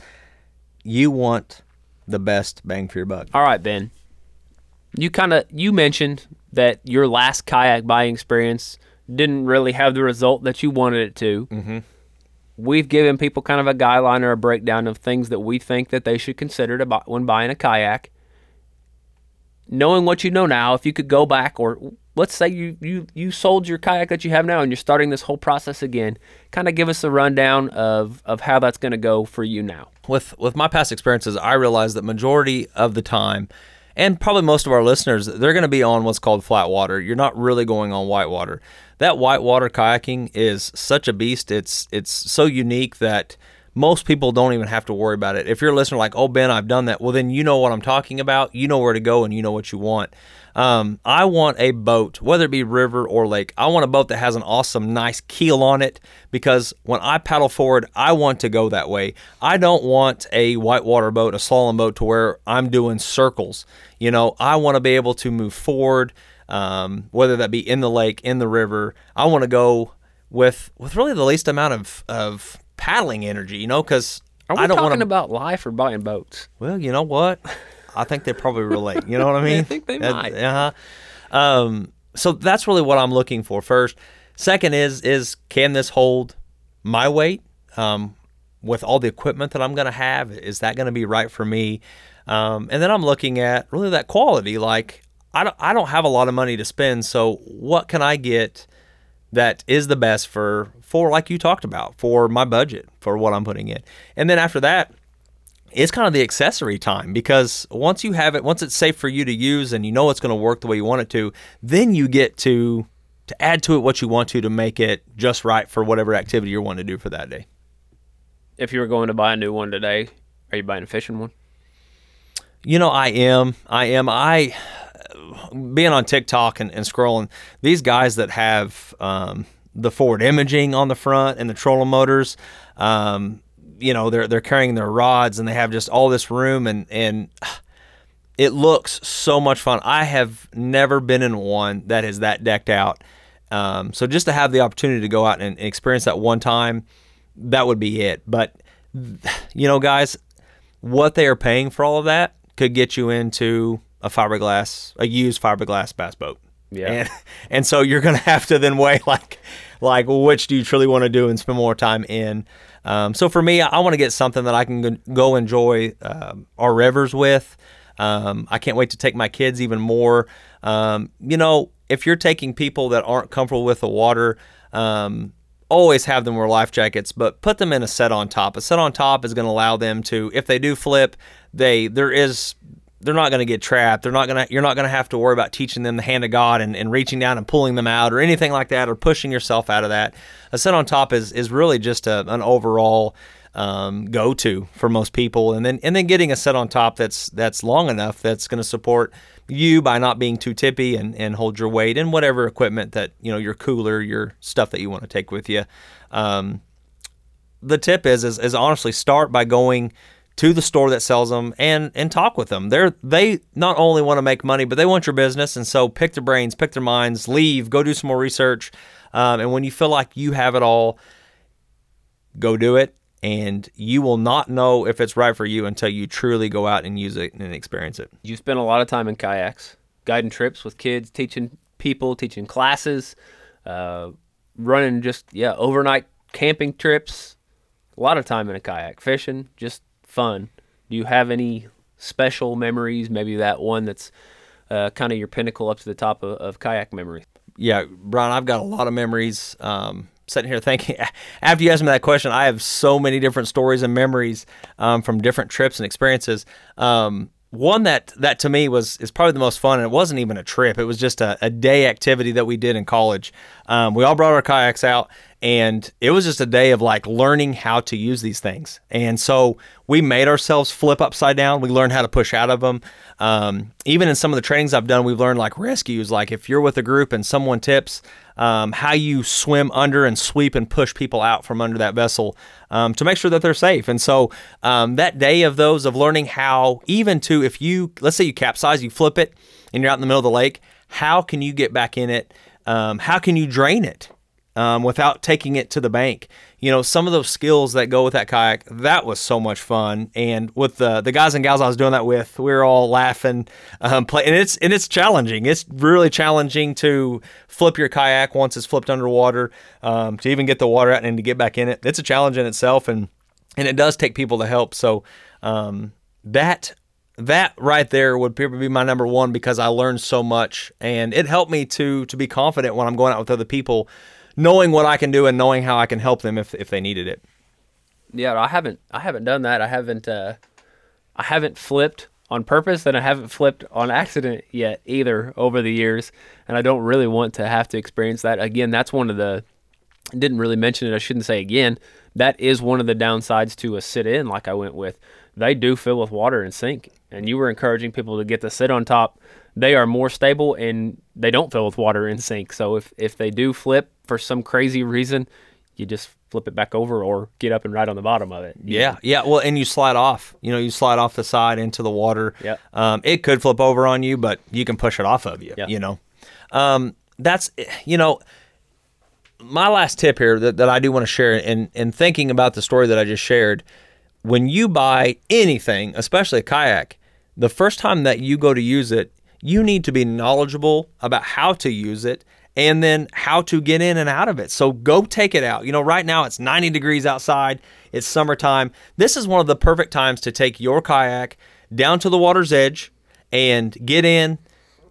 you want the best bang for your buck. All right, Ben. You kind of you mentioned that your last kayak buying experience didn't really have the result that you wanted it to. Mm-hmm. We've given people kind of a guideline or a breakdown of things that we think that they should consider to buy, when buying a kayak. Knowing what you know now, if you could go back, or let's say you you you sold your kayak that you have now and you're starting this whole process again, kind of give us a rundown of of how that's going to go for you now. With with my past experiences, I realize that majority of the time, and probably most of our listeners, they're going to be on what's called flat water. You're not really going on white water. That white water kayaking is such a beast. It's it's so unique that most people don't even have to worry about it. If you're a listener like, oh Ben, I've done that, well then you know what I'm talking about. You know where to go and you know what you want. Um, I want a boat, whether it be river or lake. I want a boat that has an awesome, nice keel on it because when I paddle forward, I want to go that way. I don't want a whitewater boat, a slalom boat, to where I'm doing circles. You know, I want to be able to move forward, um, whether that be in the lake, in the river. I want to go with with really the least amount of of paddling energy. You know, because Are we I don't talking want to. about life or buying boats? Well, you know what? I think they probably relate. You know what I mean? I think they might. Uh huh. Um, so that's really what I'm looking for first. Second is is can this hold my weight? Um, with all the equipment that I'm going to have, is that going to be right for me? Um, and then I'm looking at really that quality. Like I don't I don't have a lot of money to spend, so what can I get that is the best for for like you talked about for my budget for what I'm putting in? And then after that, it's kind of the accessory time because once you have it, once it's safe for you to use and you know it's going to work the way you want it to, then you get to to add to it what you want to to make it just right for whatever activity you're wanting to do for that day. If you were going to buy a new one today, are you buying a fishing one? You know, I am. I am. I being on TikTok and, and scrolling, these guys that have um, the forward imaging on the front and the trolling motors, um, you know, they're they're carrying their rods and they have just all this room and and it looks so much fun. I have never been in one that is that decked out. Um, so just to have the opportunity to go out and experience that one time, that would be it. But you know, guys, what they are paying for all of that could get you into a fiberglass, a used fiberglass bass boat. Yeah. And, and so you're going to have to then weigh like, like which do you truly want to do and spend more time in. Um, so for me, I want to get something that I can go enjoy um, our rivers with. Um, I can't wait to take my kids even more. Um, you know, if you're taking people that aren't comfortable with the water, um, always have them wear life jackets, but put them in a set on top. A set on top is going to allow them to, if they do flip, they there is they're not going to get trapped. They're not going to you're not going to have to worry about teaching them the hand of God and, and reaching down and pulling them out or anything like that or pushing yourself out of that. A set on top is is really just a, an overall um, go to for most people, and then and then getting a set on top that's that's long enough that's going to support you by not being too tippy and, and hold your weight and whatever equipment that you know your cooler, your stuff that you want to take with you. Um, the tip is, is is honestly start by going to the store that sells them and and talk with them. They're they not only want to make money, but they want your business, and so pick their brains, pick their minds, leave, go do some more research, um, and when you feel like you have it all, go do it and you will not know if it's right for you until you truly go out and use it and experience it. You spend a lot of time in kayaks, guiding trips with kids, teaching people, teaching classes, uh, running just yeah overnight camping trips. A lot of time in a kayak, fishing, just fun. Do you have any special memories? Maybe that one that's uh, kind of your pinnacle up to the top of, of kayak memories. Yeah, Brian, I've got a lot of memories. Um, sitting here thinking, after you asked me that question, I have so many different stories and memories um, from different trips and experiences. Um, one that that to me was is probably the most fun, and it wasn't even a trip; it was just a, a day activity that we did in college. Um, we all brought our kayaks out, and it was just a day of like learning how to use these things. And so we made ourselves flip upside down. We learned how to push out of them. Um, even in some of the trainings I've done, we've learned like rescues. Like if you're with a group and someone tips, um, how you swim under and sweep and push people out from under that vessel um, to make sure that they're safe. And so um, that day of those of learning how, even to if you let's say you capsize, you flip it, and you're out in the middle of the lake, how can you get back in it? Um, how can you drain it? Um, without taking it to the bank. You know, some of those skills that go with that kayak, that was so much fun. And with the the guys and gals I was doing that with, we were all laughing, um, and it's and it's challenging. It's really challenging to flip your kayak once it's flipped underwater, um, to even get the water out and to get back in it. It's a challenge in itself, and and it does take people to help. So um, that that right there would probably be my number one because I learned so much, and it helped me to to be confident when I'm going out with other people knowing what I can do and knowing how I can help them if if they needed it. Yeah, I haven't I haven't done that. I haven't uh, I haven't flipped on purpose and I haven't flipped on accident yet either over the years, and I don't really want to have to experience that again. That's one of the didn't really mention it. I shouldn't say again. That is one of the downsides to a sit in, like I went with. They do fill with water and sink, and you were encouraging people to get the sit on top. They are more stable and they don't fill with water and sink. So if if they do flip, for some crazy reason, you just flip it back over or get up and ride on the bottom of it. Yeah, know? yeah. Well, and you slide off. You know, you slide off the side into the water. Yeah. Um, it could flip over on you, but you can push it off of you. Yeah. You know, um, that's you know, my last tip here that, that I do want to share. In in thinking about the story that I just shared, when you buy anything, especially a kayak, the first time that you go to use it, you need to be knowledgeable about how to use it and then how to get in and out of it. So go take it out. You know, right now it's 90 degrees outside, it's summertime. This is one of the perfect times to take your kayak down to the water's edge and get in,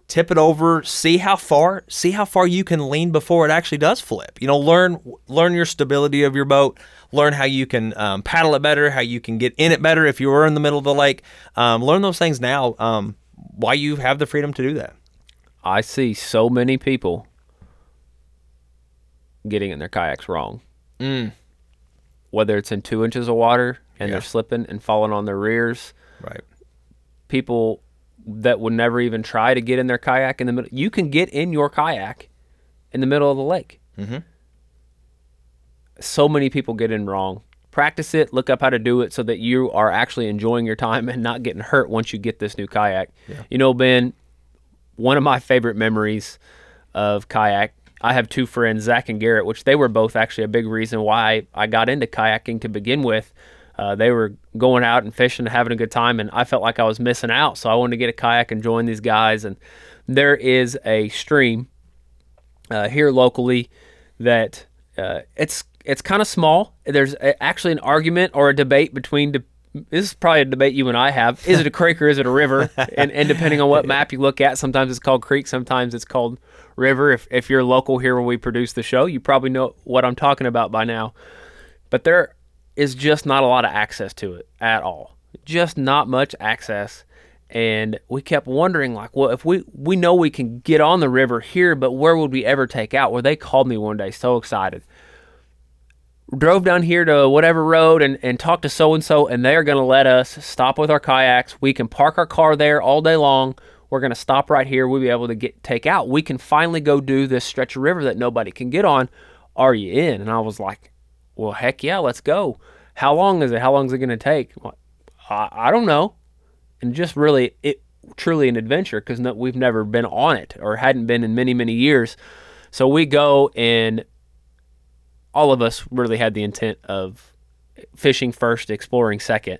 tip it over, see how far, see how far you can lean before it actually does flip. You know, learn learn your stability of your boat, learn how you can um, paddle it better, how you can get in it better if you were in the middle of the lake. Um, learn those things now. Um, why you have the freedom to do that. I see so many people getting in their kayaks wrong. Mm. Whether it's in two inches of water and Yeah. they're slipping and falling on their rears, Right. people that would never even try to get in their kayak in the middle. You can get in your kayak in the middle of the lake. Mhm. So many people get in wrong. Practice it, look up how to do it so that you are actually enjoying your time and not getting hurt once you get this new kayak. You know, Ben, one of my favorite memories of kayak. I have two friends, Zach and Garrett, which they were both actually a big reason why I got into kayaking to begin with. Uh, they were going out and fishing and having a good time, and I felt like I was missing out. So I wanted to get a kayak and join these guys. And there is a stream uh, here locally that uh, it's it's kind of small. There's a, actually an argument or a debate between. De- this is probably a debate you and I have. Is it a creek or is it a river? and, and depending on what map you look at, sometimes it's called creek, sometimes it's called river. If if you're local here where we produce the show, you probably know what I'm talking about by now. But there is just not a lot of access to it at all. Just not much access. And we kept wondering, like, well, if we we know we can get on the river here, but where would we ever take out? Well, they called me one day, so excited. Drove down here to whatever road and, and talked to so and so, and they're going to let us stop with our kayaks. We can park our car there all day long. We're going to stop right here. We'll be able to get take out. We can finally go do this stretch of river that nobody can get on. Are you in? And I was like, well, heck yeah, let's go. How long is it? How long is it going to take? Well, I, I don't know. And just really, it truly an adventure because no, we've never been on it or hadn't been in many, many years. So we go and all of us really had the intent of fishing first, exploring second.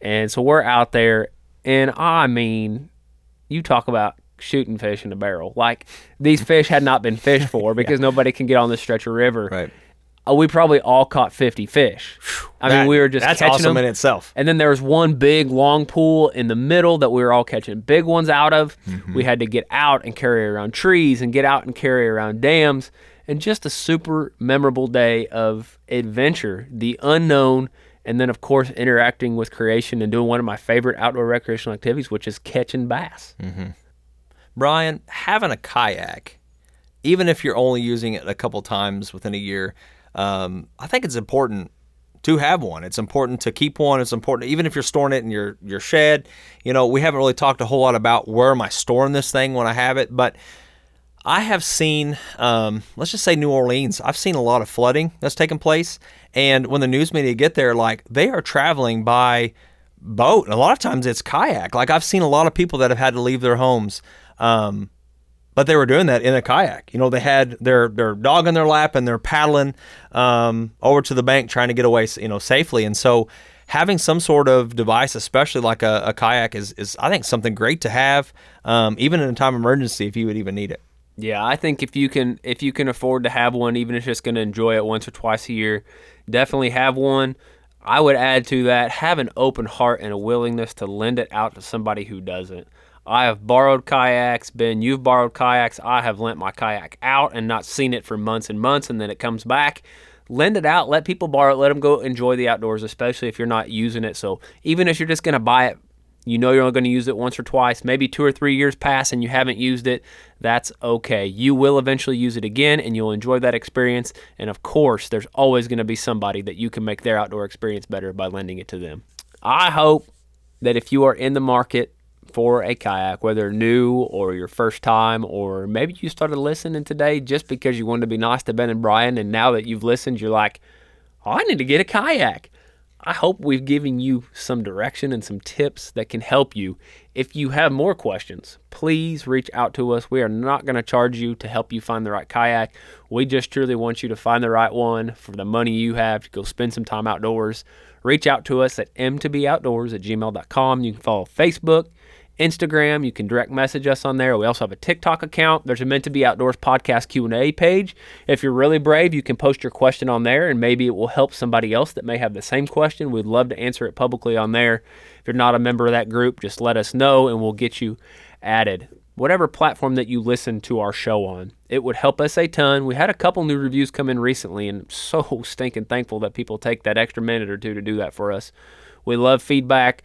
And so we're out there, and I mean, you talk about shooting fish in a barrel. Like these fish had not been fished for because nobody can get on this stretch of river. Right. Uh, we probably all caught 50 fish. I mean, we were just that's catching awesome them. in itself. And then there was one big long pool in the middle that we were all catching big ones out of. We had to get out and carry around trees and get out and carry around dams. And just a super memorable day of adventure, the unknown, and then, of course, interacting with creation and doing one of my favorite outdoor recreational activities, which is catching bass. Brian, having a kayak, even if you're only using it a couple times within a year, um, I think it's important to have one. It's important to keep one. It's important, even if you're storing it in your your shed. You know, we haven't really talked a whole lot about where am I storing this thing when I have it, but I have seen, um, let's just say New Orleans. I've seen a lot of flooding that's taken place, and when the news media get there, like they are traveling by boat, and a lot of times it's kayak. Like I've seen a lot of people that have had to leave their homes, um, but they were doing that in a kayak. You know, they had their their dog in their lap and they're paddling um, over to the bank trying to get away, you know, safely. And so, having some sort of device, especially like a, a kayak, is is I think something great to have, um, even in a time of emergency if you would even need it. Yeah, I think if you can if you can afford to have one, even if you're just going to enjoy it once or twice a year, definitely have one. I would add to that have an open heart and a willingness to lend it out to somebody who doesn't. I have borrowed kayaks, Ben, you've borrowed kayaks. I have lent my kayak out and not seen it for months and months, and then it comes back. Lend it out, let people borrow it, let them go enjoy the outdoors, especially if you're not using it. So even if you're just going to buy it you know you're only going to use it once or twice, maybe two or three years pass and you haven't used it, that's okay. You will eventually use it again and you'll enjoy that experience. And of course, there's always going to be somebody that you can make their outdoor experience better by lending it to them. I hope that if you are in the market for a kayak, whether new or your first time, or maybe you started listening today just because you wanted to be nice to Ben and Brian, and now that you've listened, you're like, oh, I need to get a kayak. I hope we've given you some direction and some tips that can help you. If you have more questions, please reach out to us. We are not going to charge you to help you find the right kayak. We just truly want you to find the right one for the money you have to go spend some time outdoors. Reach out to us at m2boutdoors at gmail.com. You can follow Facebook, Instagram. You can direct message us on there. We also have a TikTok account. There's a Meant to Be Outdoors podcast Q&A page. If you're really brave, you can post your question on there and maybe it will help somebody else that may have the same question. We'd love to answer it publicly on there. If you're not a member of that group, just let us know and we'll get you added. whatever platform that you listen to our show on. It would help us a ton. We had a couple new reviews come in recently, and I'm so stinking thankful that people take that extra minute or two to do that for us. We love feedback.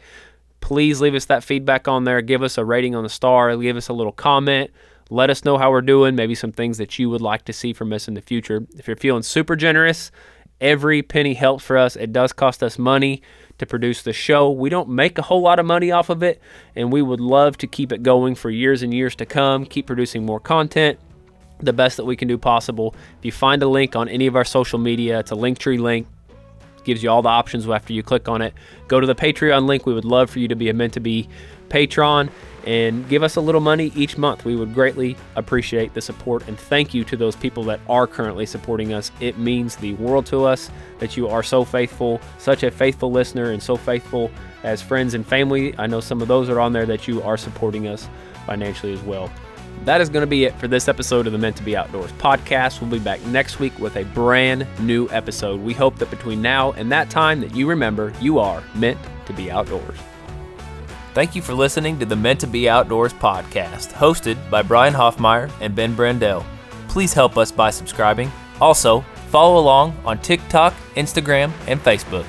Please leave us that feedback on there. Give us a rating on the star. Give us a little comment. Let us know how we're doing, maybe some things that you would like to see from us in the future. If you're feeling super generous, every penny helps for us. It does cost us money to produce the show. We don't make a whole lot of money off of it, and we would love to keep it going for years and years to come, keep producing more content the best that we can do possible. If you find a link on any of our social media, it's a Linktree link gives you all the options after you click on it. Go to the Patreon link. We would love for you to be a meant to be patron and give us a little money each month. We would greatly appreciate the support and thank you to those people that are currently supporting us. It means the world to us that you are so faithful, such a faithful listener, and so faithful as friends and family. I know some of those are on there that you are supporting us financially as well. That is going to be it for this episode of the Meant to Be Outdoors podcast. We'll be back next week with a brand new episode. We hope that between now and that time that you remember you are meant to be outdoors. Thank you for listening to the Meant to Be Outdoors podcast, hosted by Brian Hoffmeyer and Ben Brandell. Please help us by subscribing. Also, follow along on TikTok, Instagram, and Facebook.